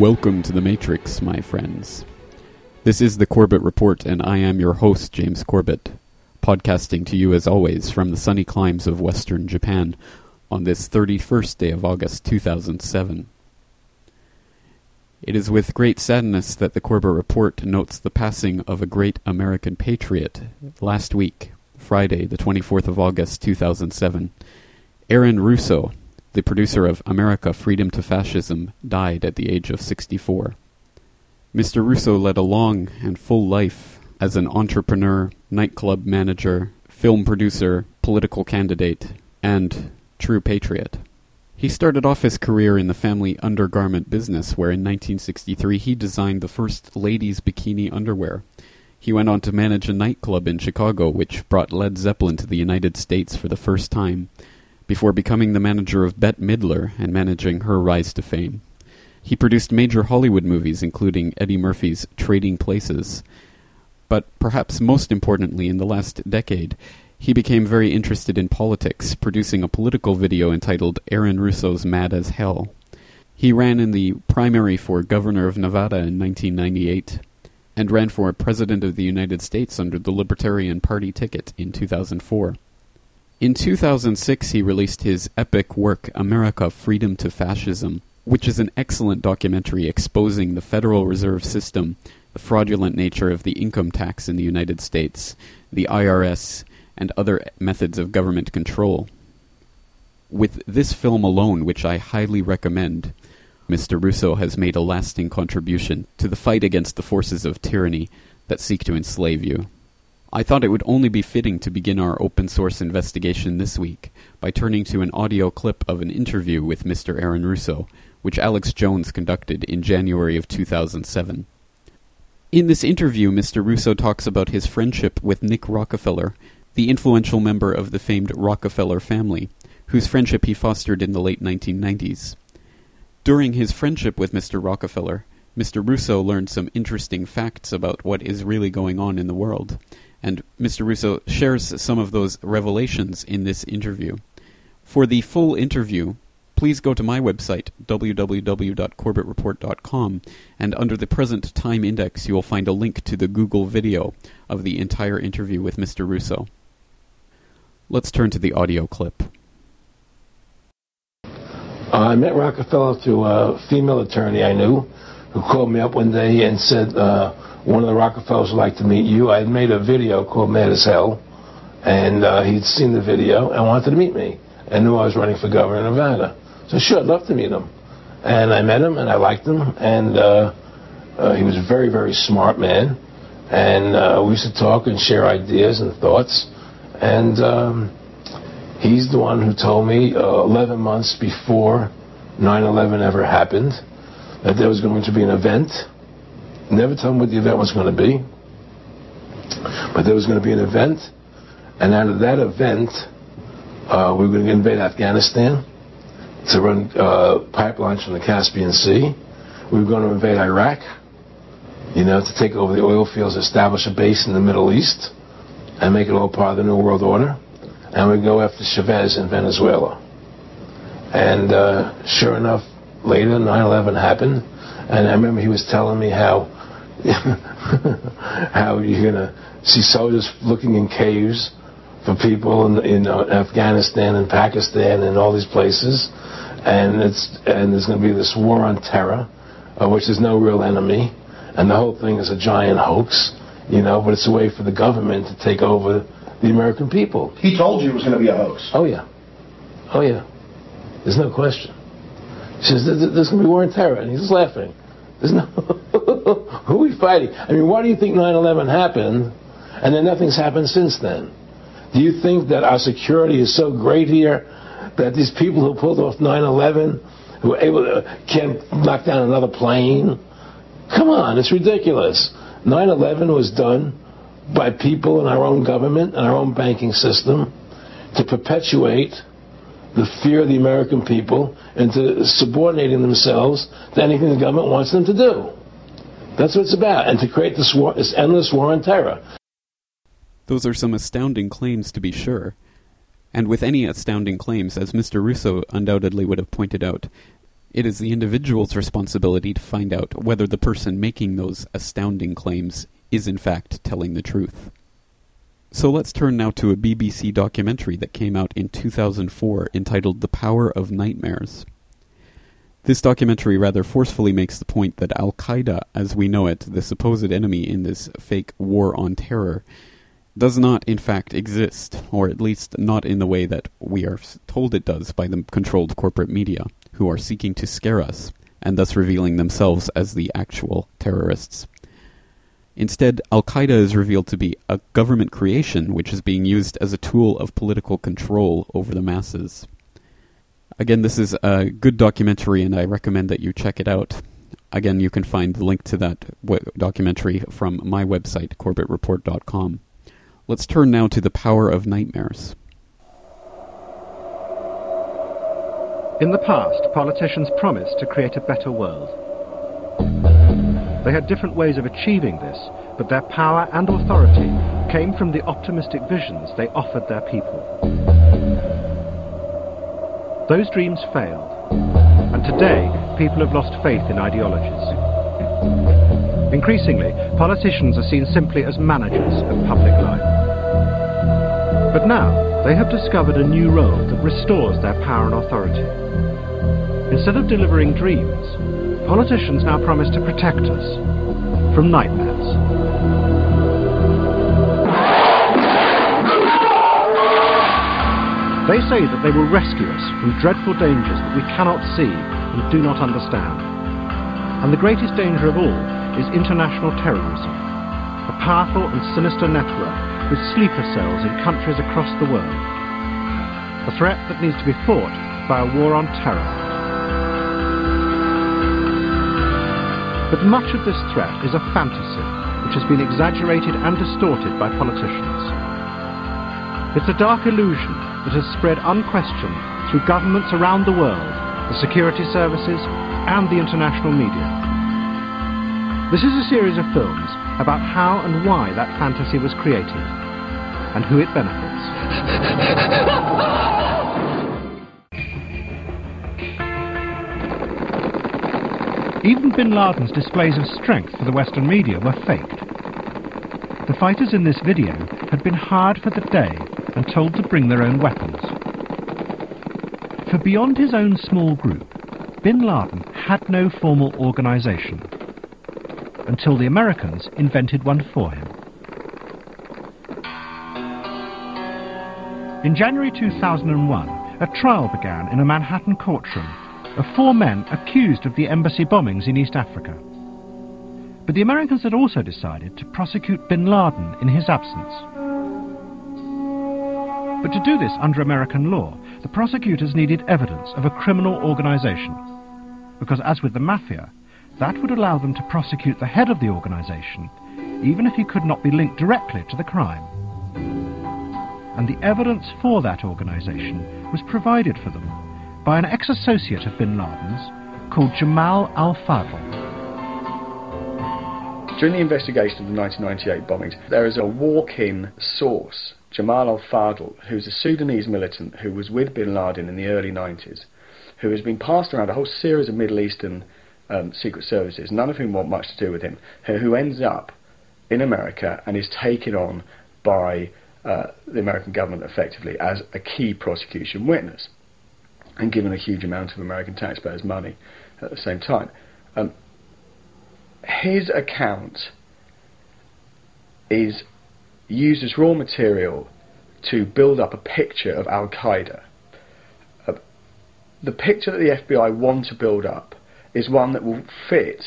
Welcome to the Matrix, my friends. This is the Corbett Report, and I am your host, James Corbett, podcasting to you as always from the sunny climes of western Japan on this 31st day of August 2007. It is with great sadness that the Corbett Report notes the passing of a great American patriot last week, Friday, the 24th of August 2007. Aaron Russo, the producer of America Freedom to Fascism, died at the age of 64. Mr. Russo led a long and full life as an entrepreneur, nightclub manager, film producer, political candidate, and true patriot. He started off his career in the family undergarment business, where in 1963 he designed the first ladies' bikini underwear. He went on to manage a nightclub in Chicago, which brought Led Zeppelin to the United States for the first time, before becoming the manager of Bette Midler and managing her rise to fame. He produced major Hollywood movies, including Eddie Murphy's Trading Places. But perhaps most importantly, in the last decade, he became very interested in politics, producing a political video entitled Aaron Russo's Mad as Hell. He ran in the primary for governor of Nevada in 1998 and ran for president of the United States under the Libertarian Party ticket in 2004. In 2006, he released his epic work America Freedom to Fascism, which is an excellent documentary exposing the Federal Reserve System, the fraudulent nature of the income tax in the United States, the IRS, and other methods of government control. With this film alone, which I highly recommend, Mr. Russo has made a lasting contribution to the fight against the forces of tyranny that seek to enslave you. I thought it would only be fitting to begin our open source investigation this week by turning to an audio clip of an interview with Mr. Aaron Russo, which Alex Jones conducted in January of 2007. In this interview, Mr. Russo talks about his friendship with Nick Rockefeller, the influential member of the famed Rockefeller family, whose friendship he fostered in the late 1990s. During his friendship with Mr. Rockefeller, Mr. Russo learned some interesting facts about what is really going on in the world, and Mr. Russo shares some of those revelations in this interview. For the full interview, please go to my website, www.corbettreport.com, and under the present time index, you will find a link to the Google video of the entire interview with Mr. Russo. Let's turn to the audio clip. I met Rockefeller through a female attorney I knew who called me up one day and said uh, one of the Rockefellers would like to meet you. I had made a video called Mad as Hell, and uh, he'd seen the video and wanted to meet me and knew I was running for governor of Nevada. So sure, I'd love to meet him. And I met him and I liked him, and uh, uh, he was a very, very smart man. And uh, we used to talk and share ideas and thoughts. And um, he's the one who told me uh, 11 months before 9/11 ever happened that there was going to be an event. Never told me what the event was going to be, but there was going to be an event, and out of that event, uh, we were going to invade Afghanistan to run uh, pipelines from the Caspian Sea. We were going to invade Iraq, you know, to take over the oil fields, establish a base in the Middle East, and make it all part of the New World Order. And we'd go after Chavez in Venezuela. And uh, sure enough, later 9/11 happened, and I remember he was telling me how how you're gonna see soldiers looking in caves for people in, in uh, Afghanistan and Pakistan and all these places, and it's and there's going to be this war on terror, uh, which is no real enemy, and the whole thing is a giant hoax, you know. But it's a way for the government to take over the American people. He told you it was going to be a hoax. Oh yeah, oh yeah. There's no question. He says there's going to be war on terror, and he's just laughing. There's no who are we fighting? I mean, why do you think 9/11 happened, and then nothing's happened since then? Do you think that our security is so great here that these people who pulled off 9/11, who able to can't knock down another plane? Come on, it's ridiculous. 9/11 was done by people in our own government and our own banking system to perpetuate the fear of the American people into subordinating themselves to anything the government wants them to do. That's what it's about, and to create this, war, this endless war on terror. Those are some astounding claims, to be sure. And with any astounding claims, as Mr. Russo undoubtedly would have pointed out, It is the individual's responsibility to find out whether the person making those astounding claims is in fact telling the truth. So let's turn now to a BBC documentary that came out in 2004 entitled The Power of Nightmares. This documentary rather forcefully makes the point that Al Qaeda, as we know it, the supposed enemy in this fake war on terror, does not in fact exist, or at least not in the way that we are told it does by the controlled corporate media, who are seeking to scare us, and thus revealing themselves as the actual terrorists. Instead, Al Qaeda is revealed to be a government creation which is being used as a tool of political control over the masses. Again, this is a good documentary, and I recommend that you check it out. Again, you can find the link to that documentary from my website, corbettreport.com. Let's turn now to the power of nightmares. In the past, politicians promised to create a better world. They had different ways of achieving this, but their power and authority came from the optimistic visions they offered their people. Those dreams failed, and today people have lost faith in ideologies. Increasingly, politicians are seen simply as managers of public life. But now, they have discovered a new role that restores their power and authority. Instead of delivering dreams, politicians now promise to protect us from nightmares. They say that they will rescue us from dreadful dangers that we cannot see and do not understand. And the greatest danger of all is international terrorism, a powerful and sinister network with sleeper cells in countries across the world. A threat that needs to be fought by a war on terror. But much of this threat is a fantasy which has been exaggerated and distorted by politicians. It's a dark illusion that has spread unquestioned through governments around the world, the security services, and the international media. This is a series of films about how and why that fantasy was created and who it benefits. Even bin Laden's displays of strength for the Western media were faked. The fighters in this video had been hired for the day and told to bring their own weapons. For beyond his own small group, bin Laden had no formal organization until the Americans invented one for him. In January 2001, a trial began in a Manhattan courtroom of four men accused of the embassy bombings in East Africa. But the Americans had also decided to prosecute bin Laden in his absence. But to do this under American law, the prosecutors needed evidence of a criminal organization. Because as with the mafia, that would allow them to prosecute the head of the organization, even if he could not be linked directly to the crime. And the evidence for that organization was provided for them by an ex-associate of bin Laden's called Jamal al-Fadl. During the investigation of the 1998 bombings, there is a walk-in source, Jamal al-Fadl, who's a Sudanese militant who was with bin Laden in the early 90s, who has been passed around a whole series of Middle Eastern um, secret services, none of whom want much to do with him, who ends up in America and is taken on by uh, the American government effectively as a key prosecution witness and given a huge amount of American taxpayers' money at the same time. Um, his account is used as raw material to build up a picture of Al Qaeda. Uh, the picture that the FBI want to build up is one that will fit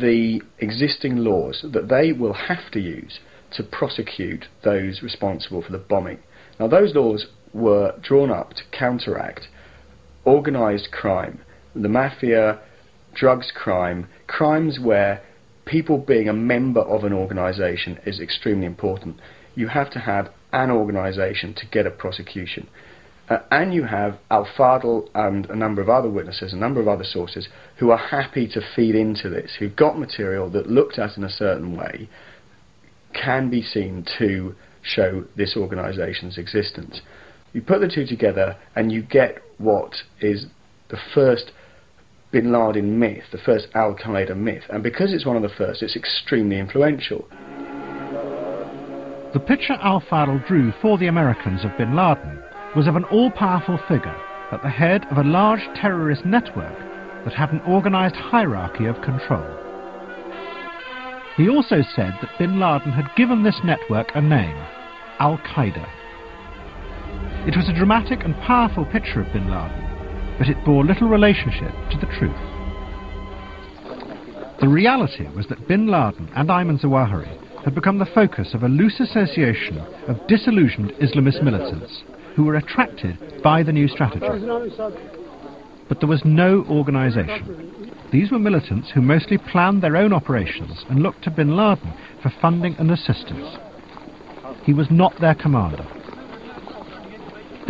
the existing laws that they will have to use to prosecute those responsible for the bombing. Now, those laws were drawn up to counteract organised crime, the mafia, drugs crime, crimes where people being a member of an organisation is extremely important. You have to have an organisation to get a prosecution. Uh, and you have Al Fadl and a number of other witnesses, a number of other sources, who are happy to feed into this, who've got material that looked at in a certain way can be seen to show this organisation's existence. You put the two together and you get what is the first bin Laden myth, the first Al Qaeda myth, and because it's one of the first, it's extremely influential. The picture Al Fadl drew for the Americans of bin Laden was of an all powerful figure at the head of a large terrorist network that had an organized hierarchy of control. He also said that bin Laden had given this network a name Al Qaeda. It was a dramatic and powerful picture of bin Laden, but it bore little relationship to the truth. The reality was that bin Laden and Ayman Zawahiri had become the focus of a loose association of disillusioned Islamist militants who were attracted by the new strategy. But there was no organisation. These were militants who mostly planned their own operations and looked to bin Laden for funding and assistance. He was not their commander.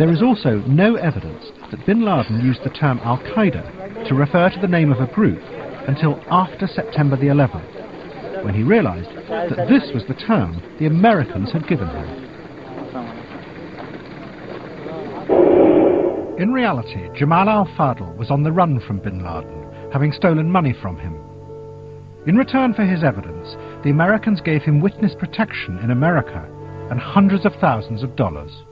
There is also no evidence that bin Laden used the term Al Qaeda to refer to the name of a group until after September the 11th, when he realized that this was the term the Americans had given him. In reality, Jamal al Fadl was on the run from bin Laden, having stolen money from him. In return for his evidence, the Americans gave him witness protection in America and hundreds of thousands of dollars.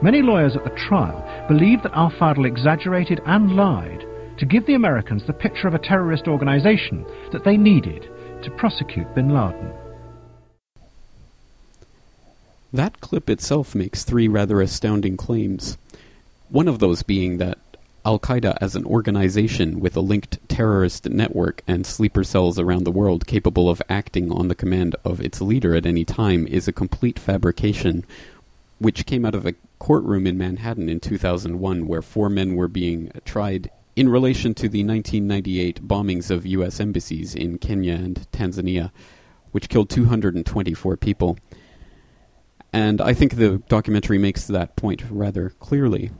Many lawyers at the trial believed that al Fadl exaggerated and lied to give the Americans the picture of a terrorist organization that they needed to prosecute bin Laden. That clip itself makes three rather astounding claims. One of those being that Al Qaeda as an organization with a linked terrorist network and sleeper cells around the world capable of acting on the command of its leader at any time is a complete fabrication, which came out of a courtroom in Manhattan in 2001 where four men were being tried in relation to the 1998 bombings of U.S. embassies in Kenya and Tanzania, which killed 224 people. And I think the documentary makes that point rather clearly.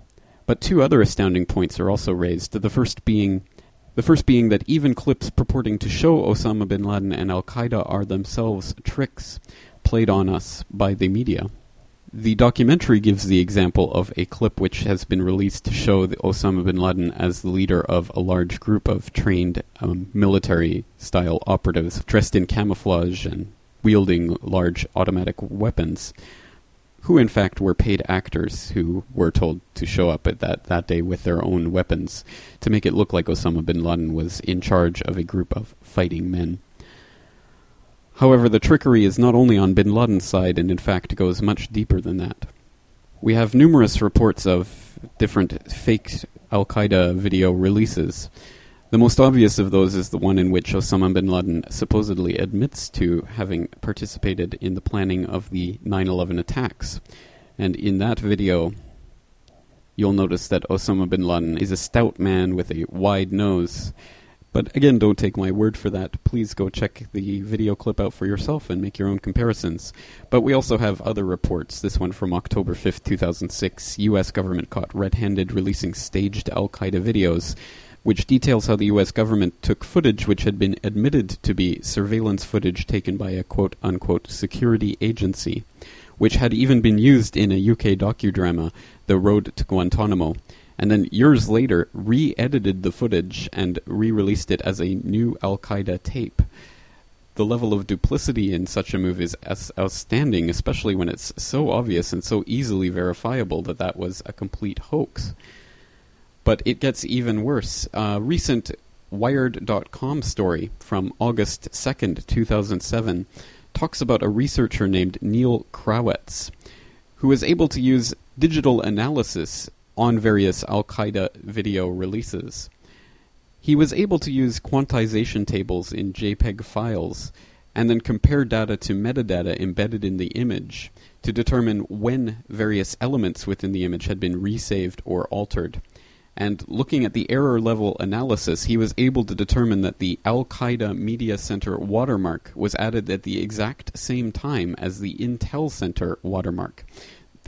But two other astounding points are also raised. The first being the first being that even clips purporting to show Osama bin Laden and Al Qaeda are themselves tricks played on us by the media. The documentary gives the example of a clip which has been released to show Osama bin Laden as the leader of a large group of trained um, military style operatives dressed in camouflage and wielding large automatic weapons who in fact were paid actors who were told to show up at that, that day with their own weapons to make it look like Osama bin Laden was in charge of a group of fighting men. However, the trickery is not only on bin Laden's side and in fact goes much deeper than that. We have numerous reports of different fake Al Qaeda video releases the most obvious of those is the one in which Osama bin Laden supposedly admits to having participated in the planning of the 9 11 attacks. And in that video, you'll notice that Osama bin Laden is a stout man with a wide nose. But again, don't take my word for that. Please go check the video clip out for yourself and make your own comparisons. But we also have other reports. This one from October 5th, 2006. U.S. government caught red handed releasing staged Al Qaeda videos which details how the U.S. government took footage which had been admitted to be surveillance footage taken by a quote unquote security agency, which had even been used in a UK docudrama, The Road to Guantanamo, and then years later re edited the footage and re released it as a new Al Qaeda tape. The level of duplicity in such a move is outstanding, especially when it's so obvious and so easily verifiable that that was a complete hoax. But it gets even worse. A recent Wired.com story from August 2nd, 2007, talks about a researcher named Neal Krawetz, who was able to use digital analysis on various Al Qaeda video releases. He was able to use quantization tables in JPEG files and then compare data to metadata embedded in the image to determine when various elements within the image had been resaved or altered. And looking at the error level analysis, he was able to determine that the Al Qaeda Media Center watermark was added at the exact same time as the Intel Center watermark.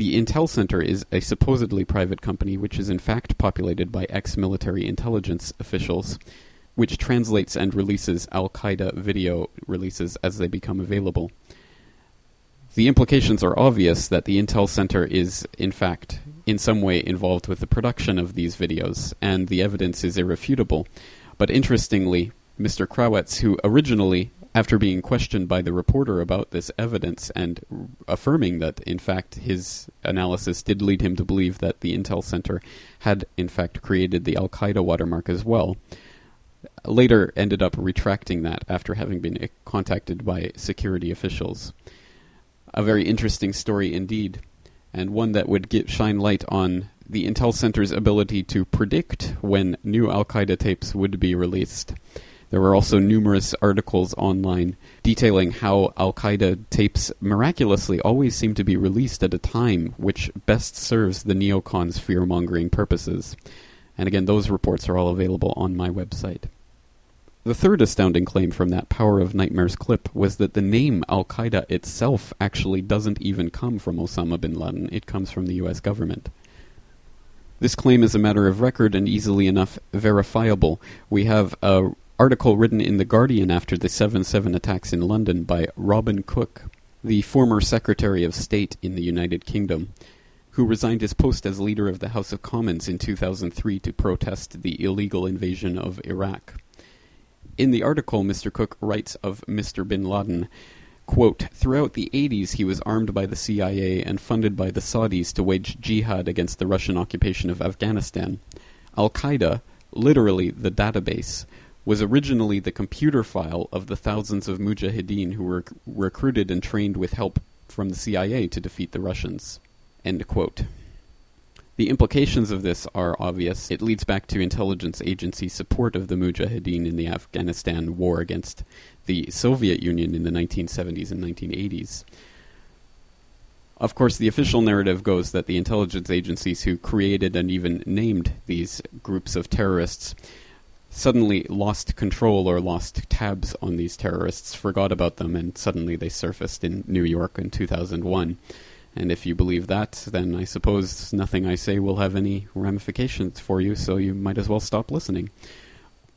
The Intel Center is a supposedly private company which is in fact populated by ex military intelligence officials, which translates and releases Al Qaeda video releases as they become available. The implications are obvious that the Intel Center is, in fact, in some way involved with the production of these videos, and the evidence is irrefutable. But interestingly, Mr. Krawetz, who originally, after being questioned by the reporter about this evidence and affirming that, in fact, his analysis did lead him to believe that the Intel Center had, in fact, created the Al Qaeda watermark as well, later ended up retracting that after having been contacted by security officials. A very interesting story indeed, and one that would get, shine light on the Intel Center's ability to predict when new Al Qaeda tapes would be released. There were also numerous articles online detailing how Al Qaeda tapes miraculously always seem to be released at a time which best serves the neocons' fear mongering purposes. And again, those reports are all available on my website. The third astounding claim from that Power of Nightmares clip was that the name Al Qaeda itself actually doesn't even come from Osama bin Laden, it comes from the US government. This claim is a matter of record and easily enough verifiable. We have an article written in The Guardian after the 7 7 attacks in London by Robin Cook, the former Secretary of State in the United Kingdom, who resigned his post as leader of the House of Commons in 2003 to protest the illegal invasion of Iraq. In the article, Mr. Cook writes of Mr. bin Laden, quote, Throughout the 80s, he was armed by the CIA and funded by the Saudis to wage jihad against the Russian occupation of Afghanistan. Al Qaeda, literally the database, was originally the computer file of the thousands of mujahideen who were recruited and trained with help from the CIA to defeat the Russians. The implications of this are obvious. It leads back to intelligence agency support of the Mujahideen in the Afghanistan war against the Soviet Union in the 1970s and 1980s. Of course, the official narrative goes that the intelligence agencies who created and even named these groups of terrorists suddenly lost control or lost tabs on these terrorists, forgot about them, and suddenly they surfaced in New York in 2001. And if you believe that, then I suppose nothing I say will have any ramifications for you, so you might as well stop listening.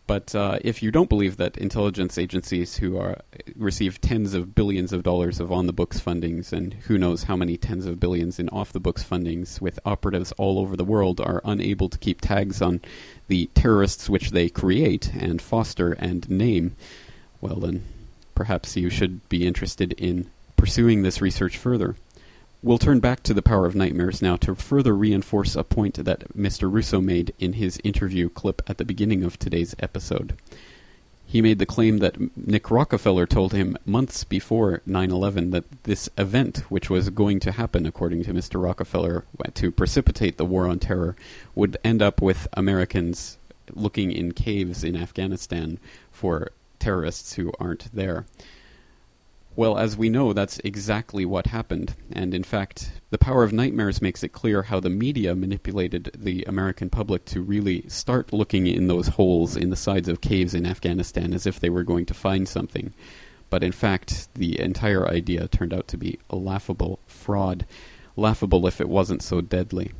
But uh, if you don't believe that intelligence agencies who are receive tens of billions of dollars of on the books fundings and who knows how many tens of billions in off the books fundings with operatives all over the world are unable to keep tags on the terrorists which they create and foster and name, well then perhaps you should be interested in pursuing this research further. We'll turn back to the power of nightmares now to further reinforce a point that Mr. Russo made in his interview clip at the beginning of today's episode. He made the claim that Nick Rockefeller told him months before 9 11 that this event, which was going to happen, according to Mr. Rockefeller, to precipitate the war on terror, would end up with Americans looking in caves in Afghanistan for terrorists who aren't there. Well, as we know, that's exactly what happened. And in fact, The Power of Nightmares makes it clear how the media manipulated the American public to really start looking in those holes in the sides of caves in Afghanistan as if they were going to find something. But in fact, the entire idea turned out to be a laughable fraud. Laughable if it wasn't so deadly.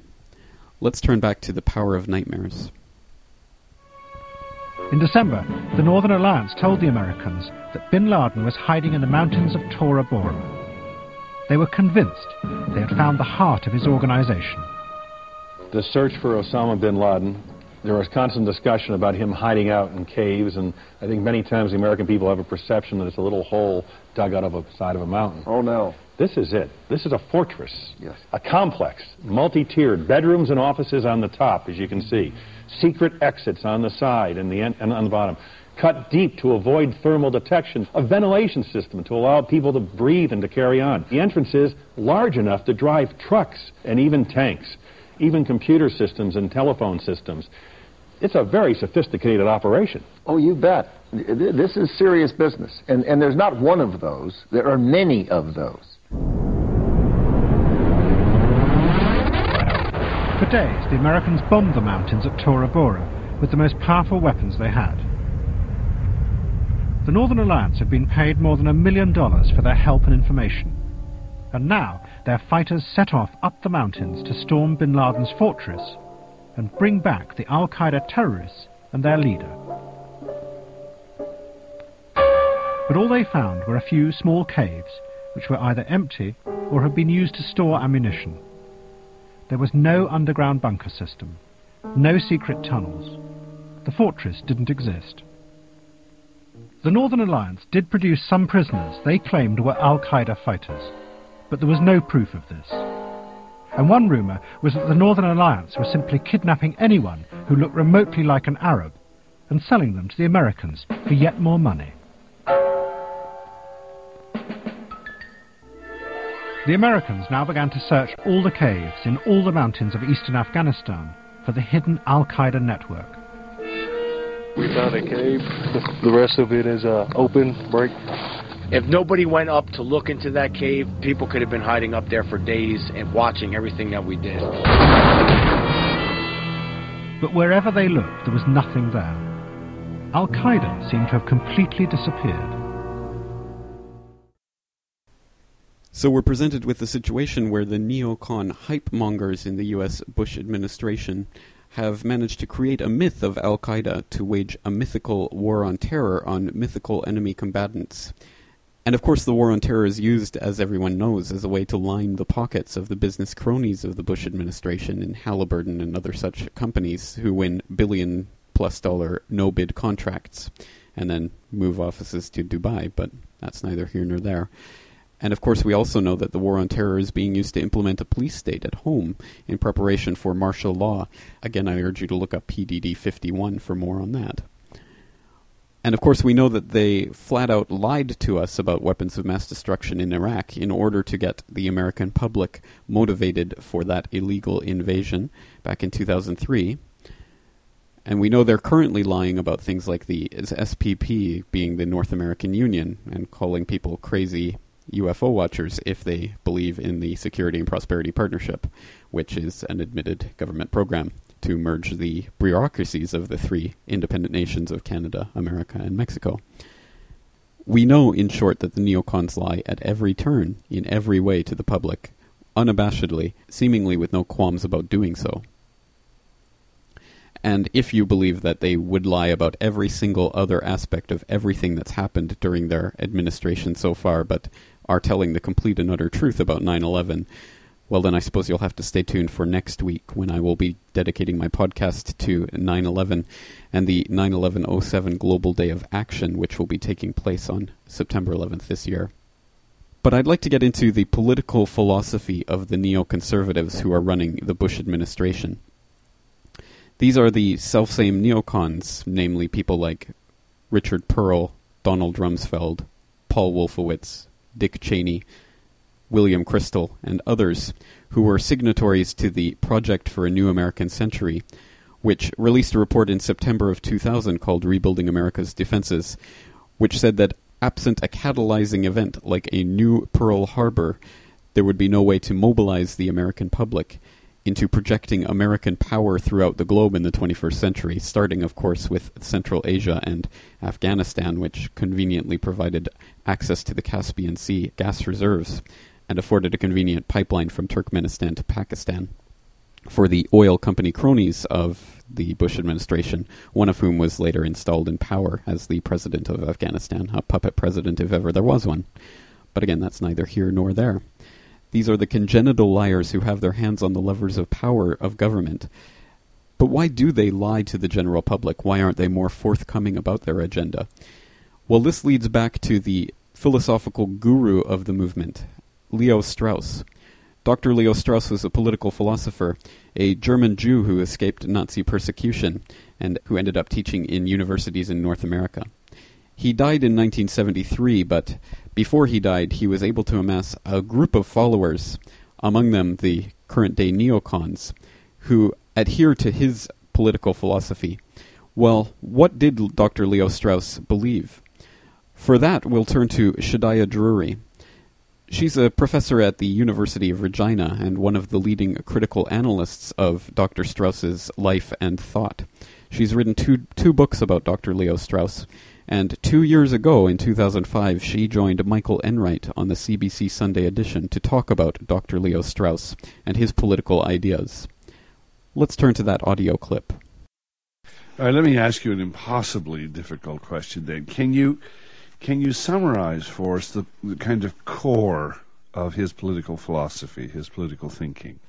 Let's turn back to The Power of Nightmares. In December, the Northern Alliance told the Americans that bin Laden was hiding in the mountains of Tora Bora. They were convinced they had found the heart of his organization. The search for Osama bin Laden, there was constant discussion about him hiding out in caves, and I think many times the American people have a perception that it's a little hole dug out of a side of a mountain. Oh, no. This is it. This is a fortress. Yes. A complex, multi-tiered, bedrooms and offices on the top, as you can see secret exits on the side and, the and on the bottom. Cut deep to avoid thermal detection, a ventilation system to allow people to breathe and to carry on. The entrance is large enough to drive trucks and even tanks, even computer systems and telephone systems. It's a very sophisticated operation. Oh, you bet. This is serious business. And, and there's not one of those, there are many of those. Days, the Americans bombed the mountains at Tora Bora with the most powerful weapons they had. The Northern Alliance had been paid more than a million dollars for their help and information. And now their fighters set off up the mountains to storm bin Laden's fortress and bring back the Al Qaeda terrorists and their leader. But all they found were a few small caves which were either empty or had been used to store ammunition. There was no underground bunker system, no secret tunnels. The fortress didn't exist. The Northern Alliance did produce some prisoners they claimed were Al Qaeda fighters, but there was no proof of this. And one rumour was that the Northern Alliance was simply kidnapping anyone who looked remotely like an Arab and selling them to the Americans for yet more money. The Americans now began to search all the caves in all the mountains of eastern Afghanistan for the hidden Al Qaeda network. We found a cave. The rest of it is uh, open, break. If nobody went up to look into that cave, people could have been hiding up there for days and watching everything that we did. But wherever they looked, there was nothing there. Al Qaeda seemed to have completely disappeared. So we're presented with a situation where the neocon hype mongers in the US Bush administration have managed to create a myth of Al Qaeda to wage a mythical war on terror on mythical enemy combatants. And of course, the war on terror is used, as everyone knows, as a way to line the pockets of the business cronies of the Bush administration in Halliburton and other such companies who win billion plus dollar no bid contracts and then move offices to Dubai, but that's neither here nor there. And of course, we also know that the war on terror is being used to implement a police state at home in preparation for martial law. Again, I urge you to look up PDD 51 for more on that. And of course, we know that they flat out lied to us about weapons of mass destruction in Iraq in order to get the American public motivated for that illegal invasion back in 2003. And we know they're currently lying about things like the SPP being the North American Union and calling people crazy UFO watchers if they believe in the Security and Prosperity Partnership, which is an admitted government program to merge the bureaucracies of the three independent nations of Canada, America, and Mexico. We know, in short, that the neocons lie at every turn, in every way to the public, unabashedly, seemingly with no qualms about doing so. And if you believe that they would lie about every single other aspect of everything that's happened during their administration so far, but are telling the complete and utter truth about 9 11, well, then I suppose you'll have to stay tuned for next week when I will be dedicating my podcast to 9 11 and the 9 11 07 Global Day of Action, which will be taking place on September 11th this year. But I'd like to get into the political philosophy of the neoconservatives who are running the Bush administration. These are the self-same neocons, namely people like Richard Perle, Donald Rumsfeld, Paul Wolfowitz, Dick Cheney, William Kristol, and others who were signatories to the Project for a New American Century, which released a report in September of 2000 called Rebuilding America's Defenses, which said that absent a catalyzing event like a new Pearl Harbor, there would be no way to mobilize the American public into projecting American power throughout the globe in the 21st century, starting, of course, with Central Asia and Afghanistan, which conveniently provided access to the Caspian Sea gas reserves and afforded a convenient pipeline from Turkmenistan to Pakistan for the oil company cronies of the Bush administration, one of whom was later installed in power as the president of Afghanistan, a puppet president if ever there was one. But again, that's neither here nor there. These are the congenital liars who have their hands on the levers of power of government. But why do they lie to the general public? Why aren't they more forthcoming about their agenda? Well, this leads back to the philosophical guru of the movement, Leo Strauss. Dr. Leo Strauss was a political philosopher, a German Jew who escaped Nazi persecution and who ended up teaching in universities in North America. He died in 1973, but before he died, he was able to amass a group of followers, among them the current day neocons, who adhere to his political philosophy. Well, what did Dr. Leo Strauss believe? For that, we'll turn to Shadia Drury. She's a professor at the University of Regina and one of the leading critical analysts of Dr. Strauss's life and thought. She's written two, two books about Dr. Leo Strauss, and two years ago, in 2005, she joined Michael Enright on the CBC Sunday edition to talk about Dr. Leo Strauss and his political ideas. Let's turn to that audio clip. All right, let me ask you an impossibly difficult question then. Can you can you summarize for us the, the kind of core of his political philosophy, his political thinking.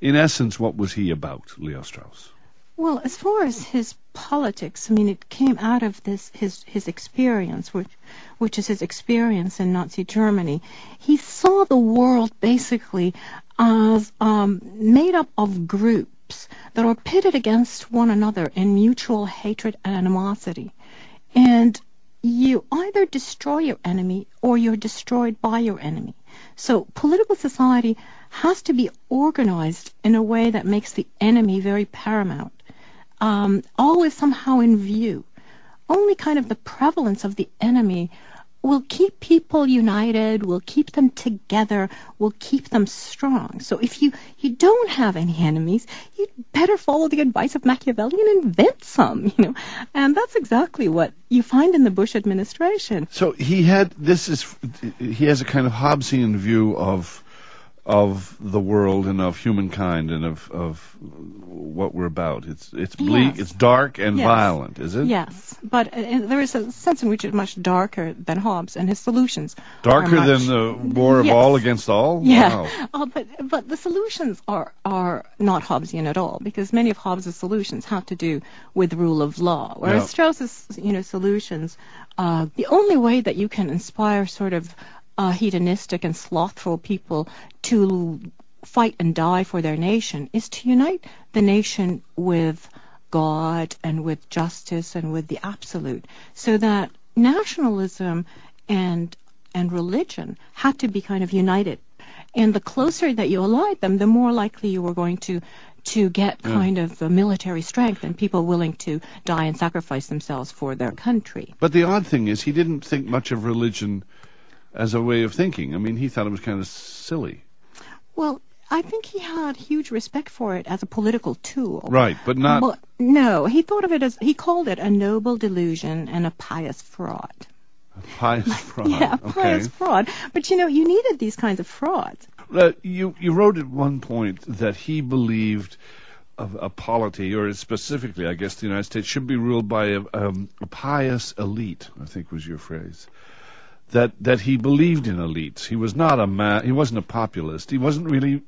In essence, what was he about, Leo Strauss? Well, as far as his politics, I mean, it came out of this his his experience, which which is his experience in Nazi Germany. He saw the world basically as um, made up of groups that are pitted against one another in mutual hatred and animosity, and you either destroy your enemy or you're destroyed by your enemy. So political society has to be organized in a way that makes the enemy very paramount um, always somehow in view. Only kind of the prevalence of the enemy will keep people united, will keep them together, will keep them strong. So if you, you don't have any enemies, you'd better follow the advice of Machiavelli and invent some, you know. And that's exactly what you find in the Bush administration. So he had this is he has a kind of Hobbesian view of of the world and of humankind and of, of what we're about. It's it's bleak, Yes. it's dark and Yes. violent, is it? Yes, but uh, there is a sense in which it's much darker than Hobbes and his solutions. Darker much- than the war of Yes. all against all? Yeah, Wow. uh, but but the solutions are are not Hobbesian at all because many of Hobbes' solutions have to do with rule of law, whereas Yeah. Strauss's you know solutions, uh, the only way that you can inspire sort of uh, hedonistic and slothful people to fight and die for their nation is to unite the nation with God and with justice and with the absolute, so that nationalism and and religion had to be kind of united. And the closer that you allied them, the more likely you were going to to get kind of a military strength and people willing to die and sacrifice themselves for their country. But the odd thing is, he didn't think much of religion as a way of thinking. I mean, he thought it was kind of silly. Well, I think he had huge respect for it as a political tool. Right, but not. But no, he thought of it as he called it a noble delusion and a pious fraud. pious fraud. Yeah, okay. pious fraud. But you know, you needed these kinds of frauds. Uh, you you wrote at one point that he believed of a polity, or specifically, I guess, the United States should be ruled by a, um, a pious elite. I think was your phrase. That that he believed in elites. He was not a ma- He wasn't a populist. He wasn't really.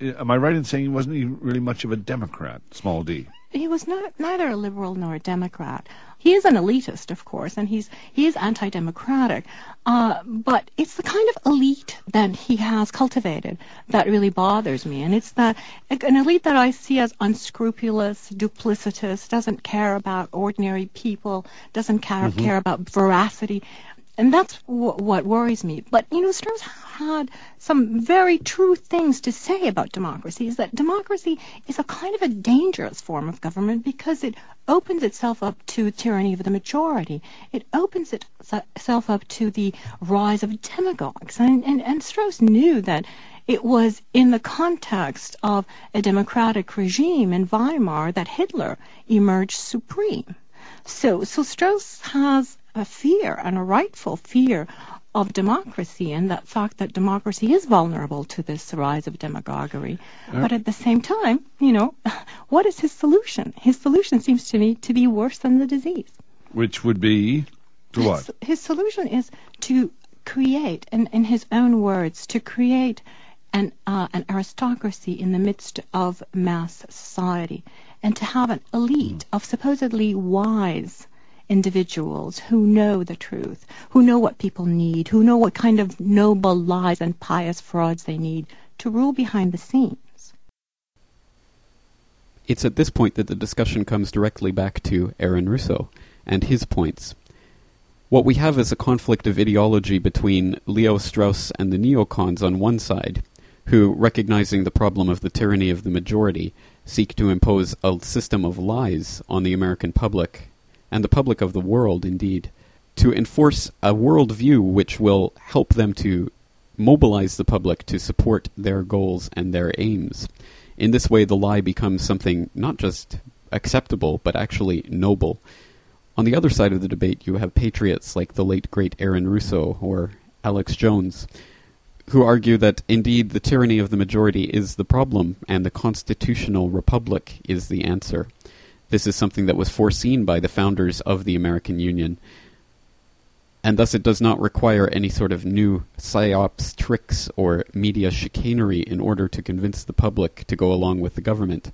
Am I right in saying he wasn't really much of a Democrat? Small d. He was not neither a liberal nor a Democrat. He is an elitist, of course, and he's he is anti-democratic. Uh, but it's the kind of elite that he has cultivated that really bothers me, and it's that an elite that I see as unscrupulous, duplicitous, doesn't care about ordinary people, doesn't care care about veracity. And that's wh- what worries me. But, you know, Strauss had some very true things to say about democracy, is that democracy is a kind of a dangerous form of government because it opens itself up to tyranny of the majority. It opens itself up to the rise of demagogues. And, and, and Strauss knew that it was in the context of a democratic regime in Weimar that Hitler emerged supreme. So, so Strauss has a fear and a rightful fear of democracy and that fact that democracy is vulnerable to this rise of demagoguery. But at the same time, you know, what is his solution? His solution seems to me to be worse than the disease. Which would be to what? His, his solution is to create, in, in his own words, to create an, uh, an aristocracy in the midst of mass society and to have an elite of supposedly wise individuals who know the truth, who know what people need, who know what kind of noble lies and pious frauds they need to rule behind the scenes. It's at this point that the discussion comes directly back to Aaron Russo and his points. What we have is a conflict of ideology between Leo Strauss and the neocons on one side, who, recognizing the problem of the tyranny of the majority, seek to impose a system of lies on the American public, and the public of the world, indeed, to enforce a worldview which will help them to mobilize the public to support their goals and their aims. In this way, the lie becomes something not just acceptable, but actually noble. On the other side of the debate, you have patriots like the late great Aaron Russo or Alex Jones, who argue that indeed the tyranny of the majority is the problem and the constitutional republic is the answer. This is something that was foreseen by the founders of the American Union. and thus it does not require any sort of new psyops tricks or media chicanery in order to convince the public to go along with the government.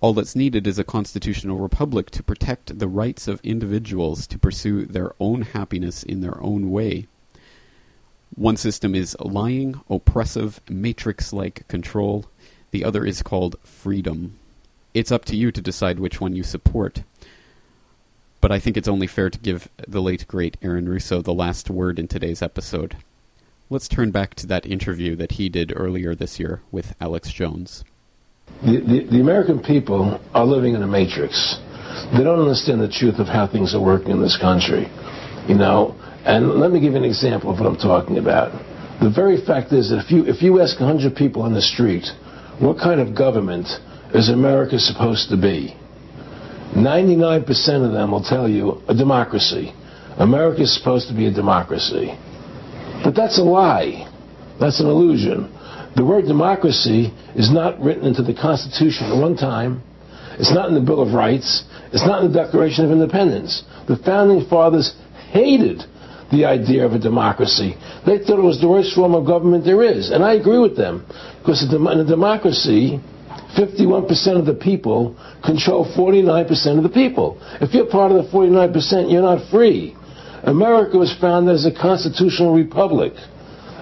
All that's needed is a constitutional republic to protect the rights of individuals to pursue their own happiness in their own way. One system is lying, oppressive, matrix like control. The other is called freedom. It's up to you to decide which one you support. But I think it's only fair to give the late, great Aaron Russo the last word in today's episode. Let's turn back to that interview that he did earlier this year with Alex Jones. The, the, the American people are living in a matrix. They don't understand the truth of how things are working in this country. You know, and let me give you an example of what I'm talking about. The very fact is that if you, if you ask 100 people on the street, what kind of government is America supposed to be? 99% of them will tell you a democracy. America is supposed to be a democracy. But that's a lie. That's an illusion. The word democracy is not written into the Constitution at one time. It's not in the Bill of Rights. It's not in the Declaration of Independence. The Founding Fathers hated the idea of a democracy. They thought it was the worst form of government there is. And I agree with them. Because in a democracy, 51% of the people control 49% of the people. If you're part of the 49%, you're not free. America was founded as a constitutional republic.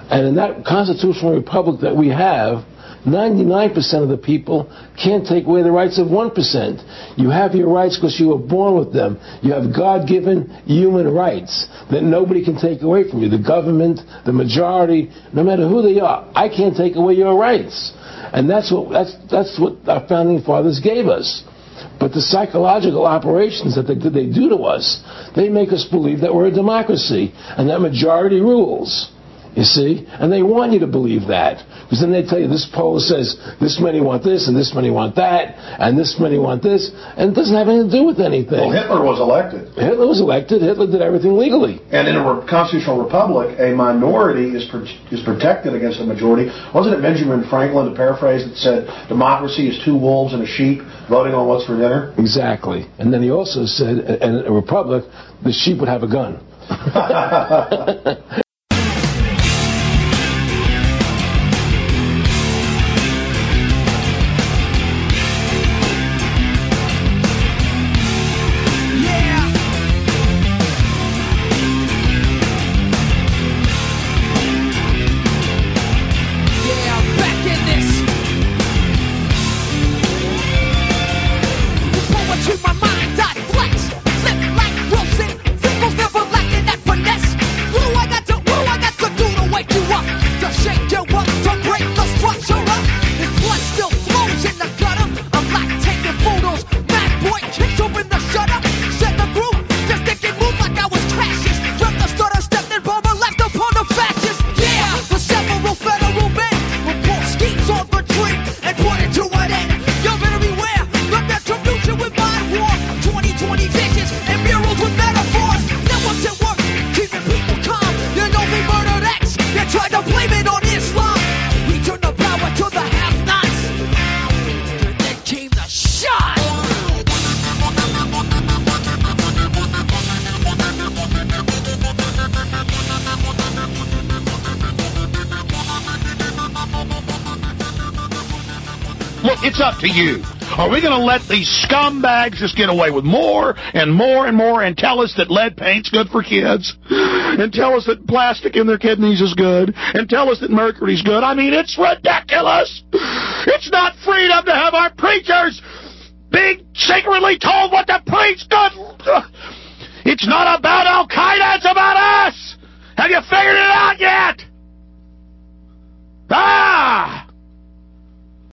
And in that constitutional republic that we have, 99% of the people can't take away the rights of 1%. You have your rights because you were born with them. You have God given human rights that nobody can take away from you. The government, the majority, no matter who they are, I can't take away your rights. And that's what, that's, that's what our founding fathers gave us. But the psychological operations that they, they do to us, they make us believe that we're a democracy and that majority rules. You see? And they want you to believe that. Because then they tell you this poll says this many want this and this many want that and this many want this. And it doesn't have anything to do with anything. Well, Hitler was elected. Hitler was elected. Hitler did everything legally. And in a re- constitutional republic, a minority is pro- is protected against a majority. Wasn't it Benjamin Franklin, to paraphrase, that said democracy is two wolves and a sheep voting on what's for dinner? Exactly. And then he also said in a republic, the sheep would have a gun. to you? Are we going to let these scumbags just get away with more and more and more and tell us that lead paint's good for kids and tell us that plastic in their kidneys is good and tell us that mercury's good? I mean, it's ridiculous. It's not freedom to have our preachers being secretly told what to preach. Good. It's not about Al-Qaeda. It's about us. Have you figured it out yet? Ah!